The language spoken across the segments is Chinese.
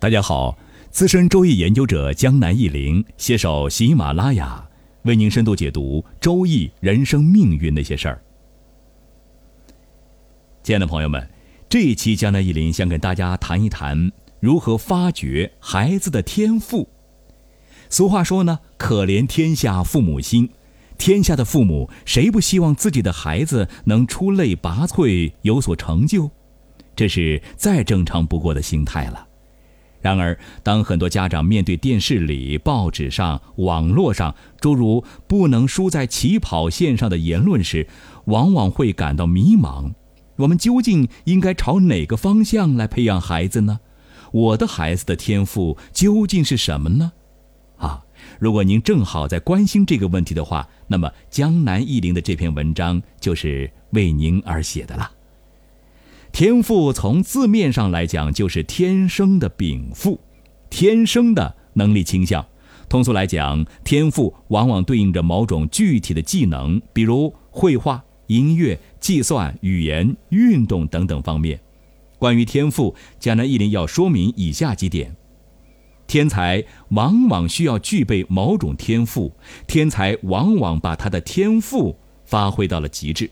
大家好，资深周易研究者江南忆林携手喜马拉雅，为您深度解读周易人生命运那些事儿。亲爱的朋友们，这一期江南忆林想跟大家谈一谈如何发掘孩子的天赋。俗话说呢，可怜天下父母心，天下的父母谁不希望自己的孩子能出类拔萃，有所成就？这是再正常不过的心态了。然而，当很多家长面对电视里、报纸上、网络上诸如“不能输在起跑线上”的言论时，往往会感到迷茫。我们究竟应该朝哪个方向来培养孩子呢？我的孩子的天赋究竟是什么呢？啊，如果您正好在关心这个问题的话，那么江南忆林的这篇文章就是为您而写的了。天赋从字面上来讲就是天生的禀赋，天生的能力倾向。通俗来讲，天赋往往对应着某种具体的技能，比如绘画、音乐、计算、语言、运动等等方面。关于天赋，江南忆林要说明以下几点：天才往往需要具备某种天赋，天才往往把他的天赋发挥到了极致。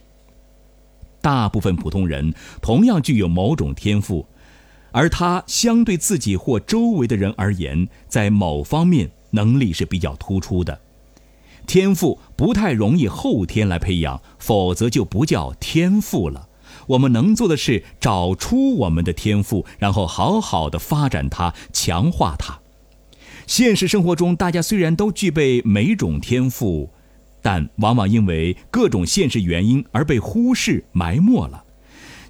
大部分普通人同样具有某种天赋，而他相对自己或周围的人而言，在某方面能力是比较突出的。天赋不太容易后天来培养，否则就不叫天赋了。我们能做的是找出我们的天赋，然后好好的发展它，强化它。现实生活中，大家虽然都具备每种天赋。但往往因为各种现实原因而被忽视埋没了。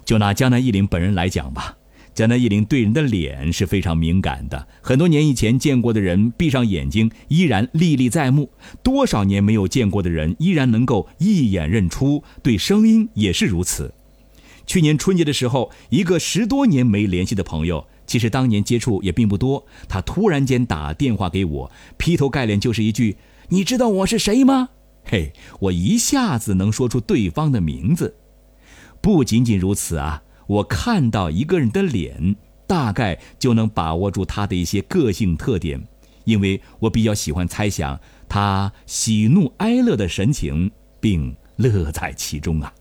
就拿江南忆林本人来讲吧，江南忆林对人的脸是非常敏感的。很多年以前见过的人，闭上眼睛依然历历在目；多少年没有见过的人，依然能够一眼认出。对声音也是如此。去年春节的时候，一个十多年没联系的朋友，其实当年接触也并不多，他突然间打电话给我，劈头盖脸就是一句：“你知道我是谁吗？”嘿，我一下子能说出对方的名字。不仅仅如此啊，我看到一个人的脸，大概就能把握住他的一些个性特点，因为我比较喜欢猜想他喜怒哀乐的神情，并乐在其中啊。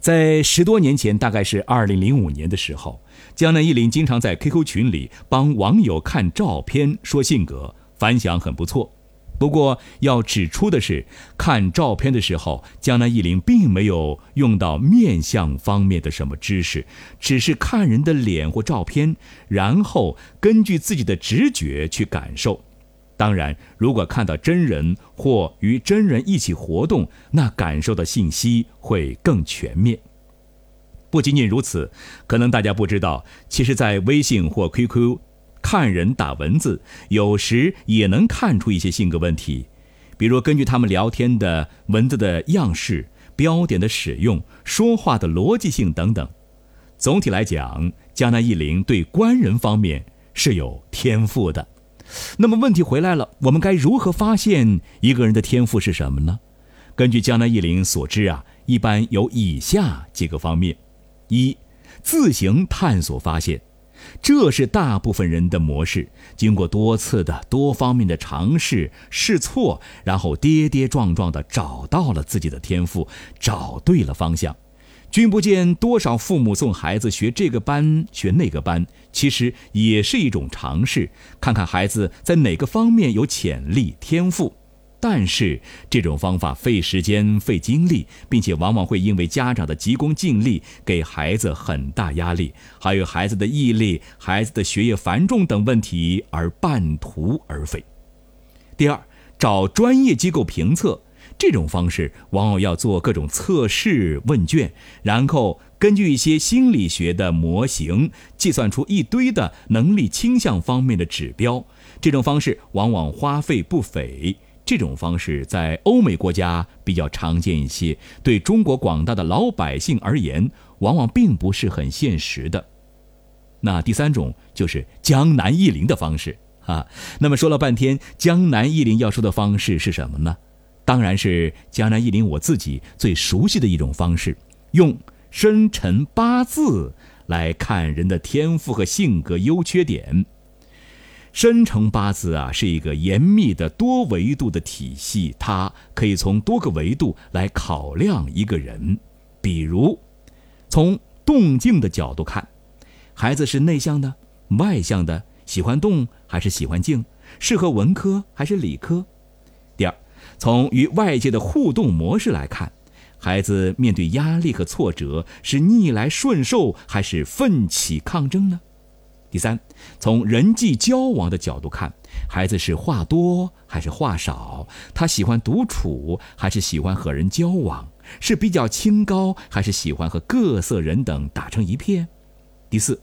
在十多年前，大概是二零零五年的时候，江南忆林经常在 QQ 群里帮网友看照片，说性格，反响很不错。不过要指出的是，看照片的时候，江南忆林并没有用到面相方面的什么知识，只是看人的脸或照片，然后根据自己的直觉去感受。当然，如果看到真人或与真人一起活动，那感受的信息会更全面。不仅仅如此，可能大家不知道，其实，在微信或 QQ。看人打文字，有时也能看出一些性格问题，比如根据他们聊天的文字的样式、标点的使用、说话的逻辑性等等。总体来讲，江南忆林对观人方面是有天赋的。那么问题回来了，我们该如何发现一个人的天赋是什么呢？根据江南忆林所知啊，一般有以下几个方面：一，自行探索发现。这是大部分人的模式，经过多次的多方面的尝试试错，然后跌跌撞撞的找到了自己的天赋，找对了方向。君不见多少父母送孩子学这个班学那个班，其实也是一种尝试，看看孩子在哪个方面有潜力天赋。但是这种方法费时间、费精力，并且往往会因为家长的急功近利，给孩子很大压力，还有孩子的毅力、孩子的学业繁重等问题而半途而废。第二，找专业机构评测，这种方式往往要做各种测试问卷，然后根据一些心理学的模型，计算出一堆的能力倾向方面的指标。这种方式往往花费不菲。这种方式在欧美国家比较常见一些，对中国广大的老百姓而言，往往并不是很现实的。那第三种就是江南忆林的方式啊。那么说了半天，江南忆林要说的方式是什么呢？当然是江南忆林我自己最熟悉的一种方式，用生辰八字来看人的天赋和性格优缺点。生辰八字啊，是一个严密的多维度的体系，它可以从多个维度来考量一个人。比如，从动静的角度看，孩子是内向的、外向的，喜欢动还是喜欢静，适合文科还是理科。第二，从与外界的互动模式来看，孩子面对压力和挫折是逆来顺受还是奋起抗争呢？第三，从人际交往的角度看，孩子是话多还是话少？他喜欢独处还是喜欢和人交往？是比较清高还是喜欢和各色人等打成一片？第四，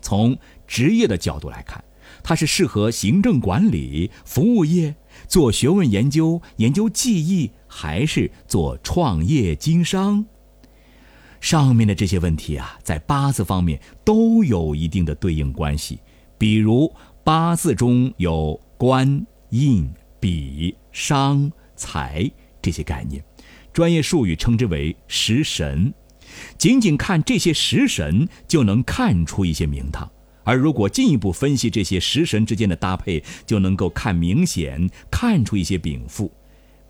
从职业的角度来看，他是适合行政管理、服务业、做学问研究、研究技艺，还是做创业经商？上面的这些问题啊，在八字方面都有一定的对应关系。比如八字中有官、印、比、商、财这些概念，专业术语称之为食神。仅仅看这些食神就能看出一些名堂，而如果进一步分析这些食神之间的搭配，就能够看明显看出一些禀赋。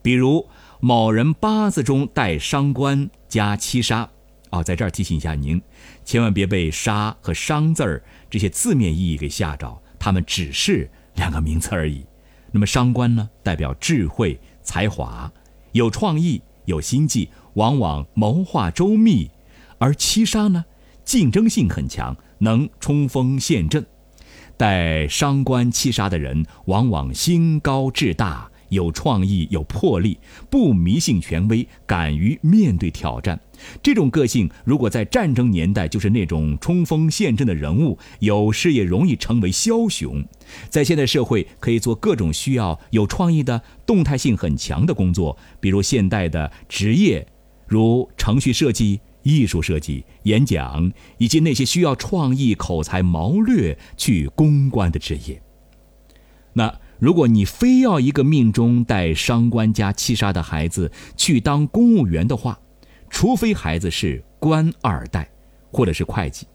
比如某人八字中带伤官加七杀。哦，在这儿提醒一下您，千万别被“杀”和“商”字儿这些字面意义给吓着，它们只是两个名词而已。那么“商官”呢，代表智慧、才华，有创意、有心计，往往谋划周密；而“七杀”呢，竞争性很强，能冲锋陷阵。带“商官”“七杀”的人，往往心高志大。有创意、有魄力，不迷信权威，敢于面对挑战。这种个性，如果在战争年代，就是那种冲锋陷阵的人物，有时也容易成为枭雄。在现代社会，可以做各种需要有创意的、动态性很强的工作，比如现代的职业，如程序设计、艺术设计、演讲，以及那些需要创意、口才、谋略去攻关的职业。那。如果你非要一个命中带伤官加七杀的孩子去当公务员的话，除非孩子是官二代，或者是会计，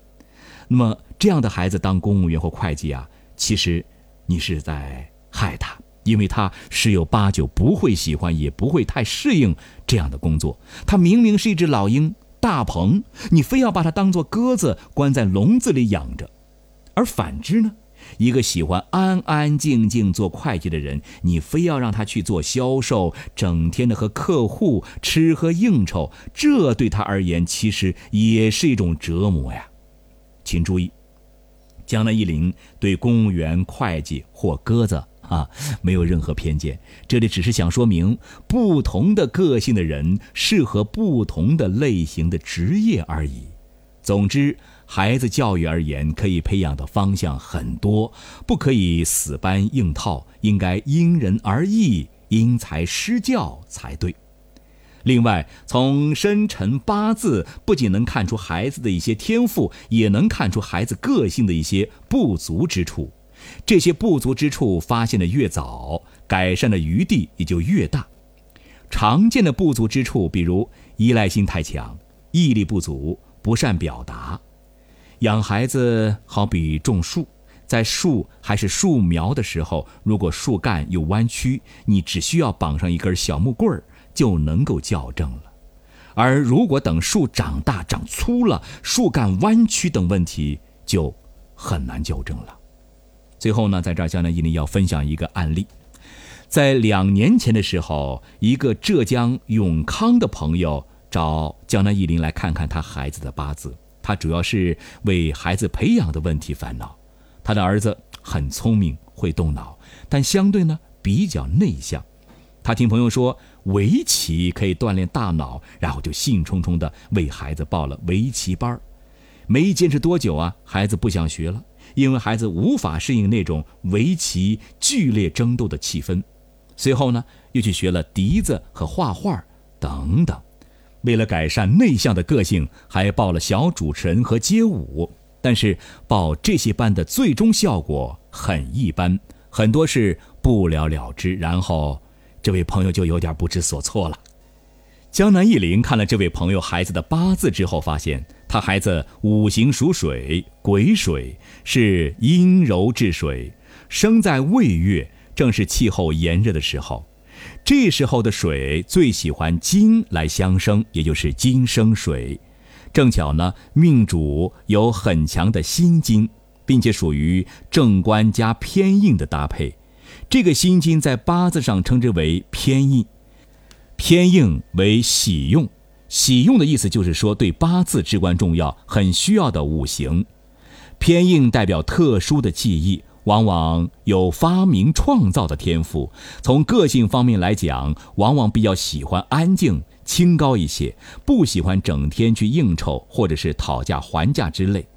那么这样的孩子当公务员或会计啊，其实你是在害他，因为他十有八九不会喜欢，也不会太适应这样的工作。他明明是一只老鹰，大鹏，你非要把它当做鸽子关在笼子里养着，而反之呢？一个喜欢安安静静做会计的人，你非要让他去做销售，整天的和客户吃喝应酬，这对他而言其实也是一种折磨呀。请注意，江南一林对公务员、会计或鸽子啊没有任何偏见，这里只是想说明，不同的个性的人适合不同的类型的职业而已。总之。孩子教育而言，可以培养的方向很多，不可以死搬硬套，应该因人而异，因材施教才对。另外，从生辰八字不仅能看出孩子的一些天赋，也能看出孩子个性的一些不足之处。这些不足之处发现的越早，改善的余地也就越大。常见的不足之处，比如依赖性太强、毅力不足、不善表达。养孩子好比种树，在树还是树苗的时候，如果树干有弯曲，你只需要绑上一根小木棍儿就能够校正了；而如果等树长大、长粗了，树干弯曲等问题就很难校正了。最后呢，在这儿江南一林要分享一个案例，在两年前的时候，一个浙江永康的朋友找江南一林来看看他孩子的八字。他主要是为孩子培养的问题烦恼。他的儿子很聪明，会动脑，但相对呢比较内向。他听朋友说围棋可以锻炼大脑，然后就兴冲冲地为孩子报了围棋班没坚持多久啊，孩子不想学了，因为孩子无法适应那种围棋剧烈争斗的气氛。随后呢，又去学了笛子和画画等等。为了改善内向的个性，还报了小主持人和街舞。但是报这些班的最终效果很一般，很多是不了了之。然后，这位朋友就有点不知所措了。江南忆林看了这位朋友孩子的八字之后，发现他孩子五行属水，癸水是阴柔治水，生在未月，正是气候炎热的时候。这时候的水最喜欢金来相生，也就是金生水。正巧呢，命主有很强的心金，并且属于正官加偏印的搭配。这个心金在八字上称之为偏印，偏印为喜用。喜用的意思就是说对八字至关重要、很需要的五行。偏印代表特殊的记忆。往往有发明创造的天赋，从个性方面来讲，往往比较喜欢安静、清高一些，不喜欢整天去应酬或者是讨价还价之类。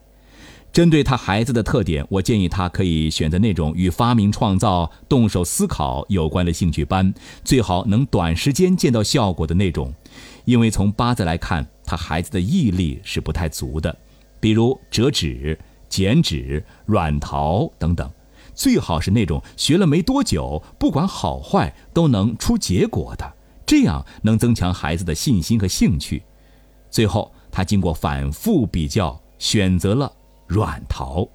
针对他孩子的特点，我建议他可以选择那种与发明创造、动手思考有关的兴趣班，最好能短时间见到效果的那种。因为从八字来看，他孩子的毅力是不太足的，比如折纸、剪纸、软陶等等。最好是那种学了没多久，不管好坏都能出结果的，这样能增强孩子的信心和兴趣。最后，他经过反复比较，选择了软陶。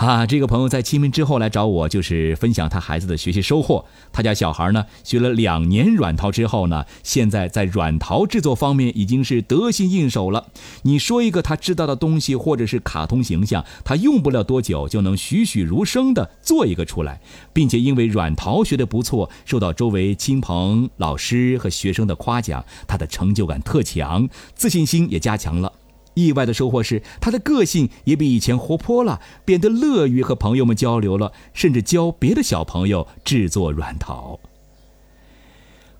啊，这个朋友在清明之后来找我，就是分享他孩子的学习收获。他家小孩呢，学了两年软陶之后呢，现在在软陶制作方面已经是得心应手了。你说一个他知道的东西，或者是卡通形象，他用不了多久就能栩栩如生的做一个出来，并且因为软陶学的不错，受到周围亲朋、老师和学生的夸奖，他的成就感特强，自信心也加强了。意外的收获是，他的个性也比以前活泼了，变得乐于和朋友们交流了，甚至教别的小朋友制作软陶。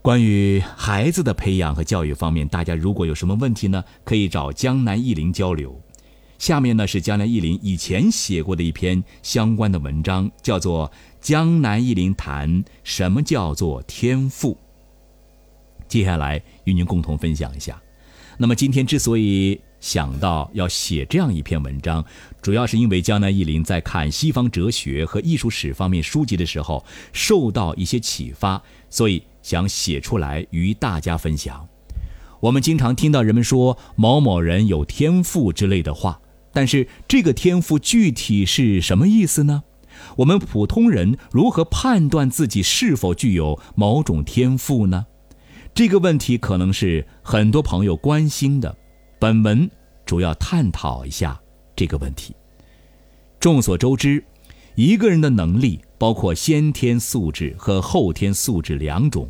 关于孩子的培养和教育方面，大家如果有什么问题呢，可以找江南艺林交流。下面呢是江南艺林以前写过的一篇相关的文章，叫做《江南艺林谈什么叫做天赋》。接下来与您共同分享一下。那么今天之所以想到要写这样一篇文章，主要是因为江南忆林在看西方哲学和艺术史方面书籍的时候，受到一些启发，所以想写出来与大家分享。我们经常听到人们说某某人有天赋之类的话，但是这个天赋具体是什么意思呢？我们普通人如何判断自己是否具有某种天赋呢？这个问题可能是很多朋友关心的。本文主要探讨一下这个问题。众所周知，一个人的能力包括先天素质和后天素质两种。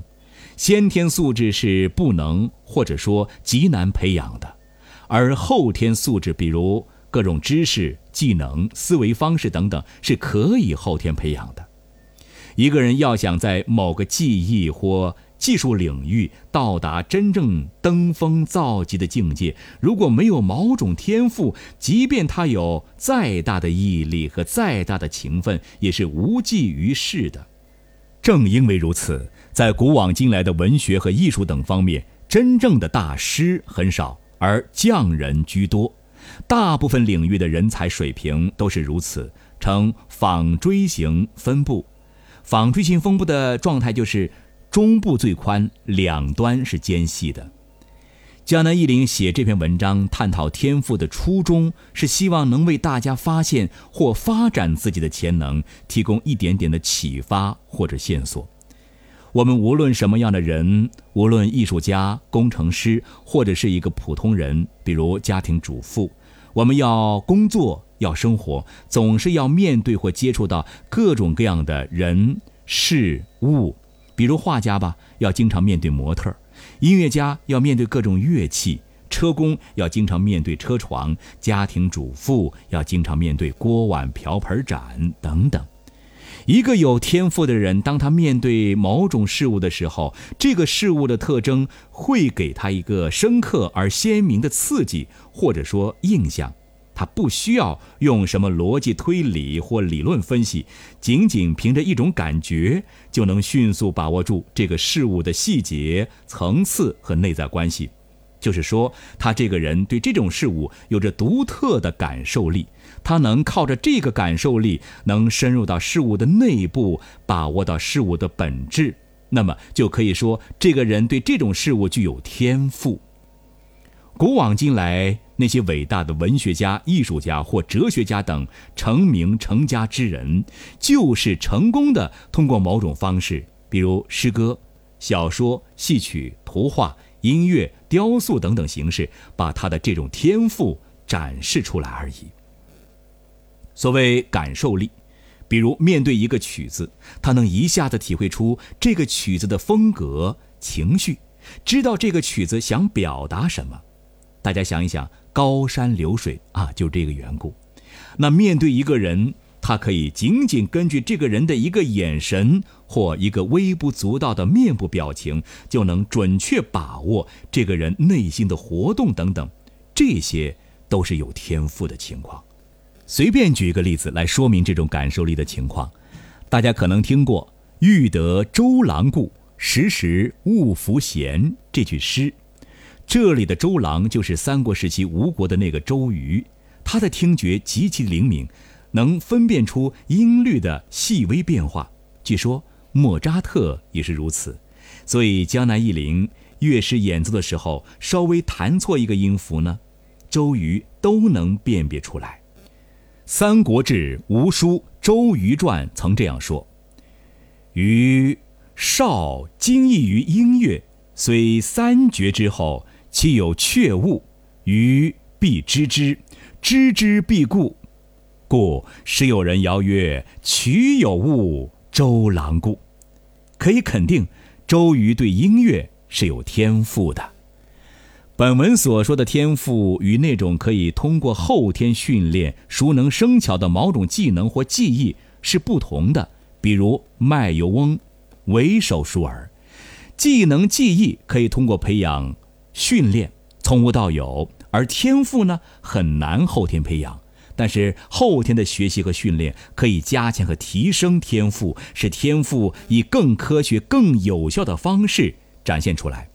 先天素质是不能或者说极难培养的，而后天素质，比如各种知识、技能、思维方式等等，是可以后天培养的。一个人要想在某个技艺或技术领域到达真正登峰造极的境界，如果没有某种天赋，即便他有再大的毅力和再大的勤奋，也是无济于事的。正因为如此，在古往今来的文学和艺术等方面，真正的大师很少，而匠人居多。大部分领域的人才水平都是如此，呈纺锥形分布。纺锥形分布的状态就是。中部最宽，两端是间隙的。江南忆林写这篇文章，探讨天赋的初衷是希望能为大家发现或发展自己的潜能，提供一点点的启发或者线索。我们无论什么样的人，无论艺术家、工程师，或者是一个普通人，比如家庭主妇，我们要工作、要生活，总是要面对或接触到各种各样的人、事物。比如画家吧，要经常面对模特；音乐家要面对各种乐器；车工要经常面对车床；家庭主妇要经常面对锅碗瓢盆盏等等。一个有天赋的人，当他面对某种事物的时候，这个事物的特征会给他一个深刻而鲜明的刺激，或者说印象。他不需要用什么逻辑推理或理论分析，仅仅凭着一种感觉，就能迅速把握住这个事物的细节、层次和内在关系。就是说，他这个人对这种事物有着独特的感受力，他能靠着这个感受力，能深入到事物的内部，把握到事物的本质。那么，就可以说，这个人对这种事物具有天赋。古往今来。那些伟大的文学家、艺术家或哲学家等成名成家之人，就是成功的通过某种方式，比如诗歌、小说、戏曲、图画、音乐、雕塑等等形式，把他的这种天赋展示出来而已。所谓感受力，比如面对一个曲子，他能一下子体会出这个曲子的风格、情绪，知道这个曲子想表达什么。大家想一想。高山流水啊，就这个缘故。那面对一个人，他可以仅仅根据这个人的一个眼神或一个微不足道的面部表情，就能准确把握这个人内心的活动等等。这些都是有天赋的情况。随便举一个例子来说明这种感受力的情况。大家可能听过“欲得周郎顾，时时勿拂弦”这句诗。这里的周郎就是三国时期吴国的那个周瑜，他的听觉极其灵敏，能分辨出音律的细微变化。据说莫扎特也是如此，所以江南忆林乐师演奏的时候，稍微弹错一个音符呢，周瑜都能辨别出来。《三国志·吴书·周瑜传》曾这样说：“瑜少精异于音乐，虽三绝之后。”其有确物，余必知之；知之必固。故时有人谣曰：“曲有误，周郎顾。”可以肯定，周瑜对音乐是有天赋的。本文所说的天赋，与那种可以通过后天训练、熟能生巧的某种技能或技艺是不同的。比如卖油翁，为手熟耳；技能技艺可以通过培养。训练从无到有，而天赋呢很难后天培养。但是后天的学习和训练可以加强和提升天赋，使天赋以更科学、更有效的方式展现出来。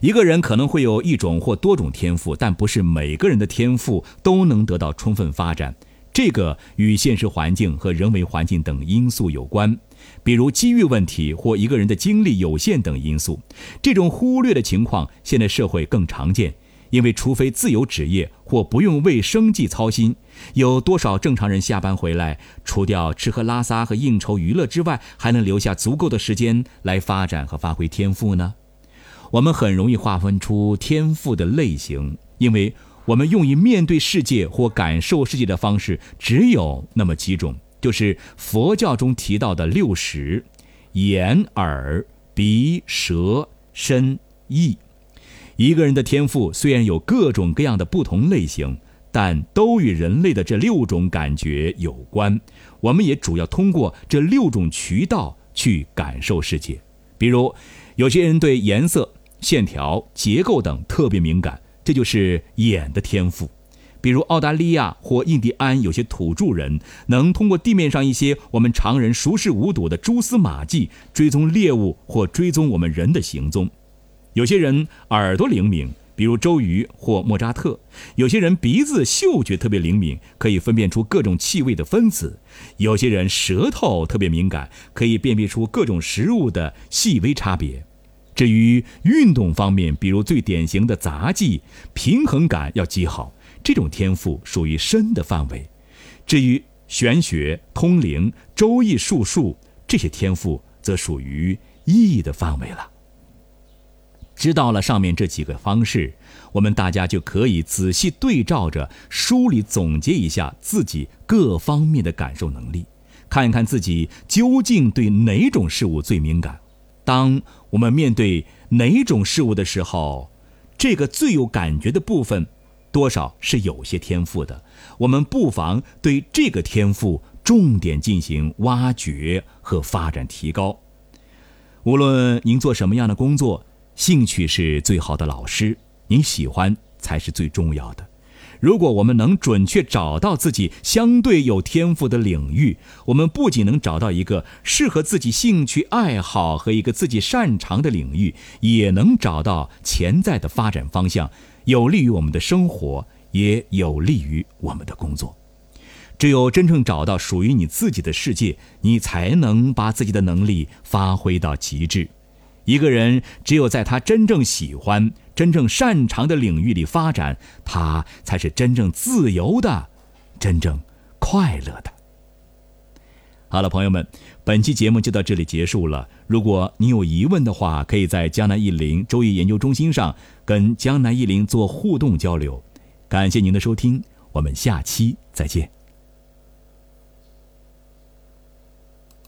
一个人可能会有一种或多种天赋，但不是每个人的天赋都能得到充分发展。这个与现实环境和人为环境等因素有关。比如机遇问题或一个人的精力有限等因素，这种忽略的情况，现在社会更常见。因为除非自由职业或不用为生计操心，有多少正常人下班回来，除掉吃喝拉撒和应酬娱乐之外，还能留下足够的时间来发展和发挥天赋呢？我们很容易划分出天赋的类型，因为我们用于面对世界或感受世界的方式只有那么几种。就是佛教中提到的六识：眼、耳、鼻、舌、身、意。一个人的天赋虽然有各种各样的不同类型，但都与人类的这六种感觉有关。我们也主要通过这六种渠道去感受世界。比如，有些人对颜色、线条、结构等特别敏感，这就是眼的天赋。比如澳大利亚或印第安有些土著人，能通过地面上一些我们常人熟视无睹的蛛丝马迹，追踪猎物或追踪我们人的行踪。有些人耳朵灵敏，比如周瑜或莫扎特；有些人鼻子嗅觉特别灵敏，可以分辨出各种气味的分子；有些人舌头特别敏感，可以辨别出各种食物的细微差别。至于运动方面，比如最典型的杂技，平衡感要极好。这种天赋属于身的范围，至于玄学、通灵、周易、术数这些天赋，则属于意的范围了。知道了上面这几个方式，我们大家就可以仔细对照着梳理总结一下自己各方面的感受能力，看一看自己究竟对哪种事物最敏感。当我们面对哪种事物的时候，这个最有感觉的部分。多少是有些天赋的，我们不妨对这个天赋重点进行挖掘和发展提高。无论您做什么样的工作，兴趣是最好的老师，您喜欢才是最重要的。如果我们能准确找到自己相对有天赋的领域，我们不仅能找到一个适合自己兴趣爱好和一个自己擅长的领域，也能找到潜在的发展方向。有利于我们的生活，也有利于我们的工作。只有真正找到属于你自己的世界，你才能把自己的能力发挥到极致。一个人只有在他真正喜欢、真正擅长的领域里发展，他才是真正自由的，真正快乐的。好了，朋友们，本期节目就到这里结束了。如果你有疑问的话，可以在江南一林周易研究中心上跟江南一林做互动交流。感谢您的收听，我们下期再见。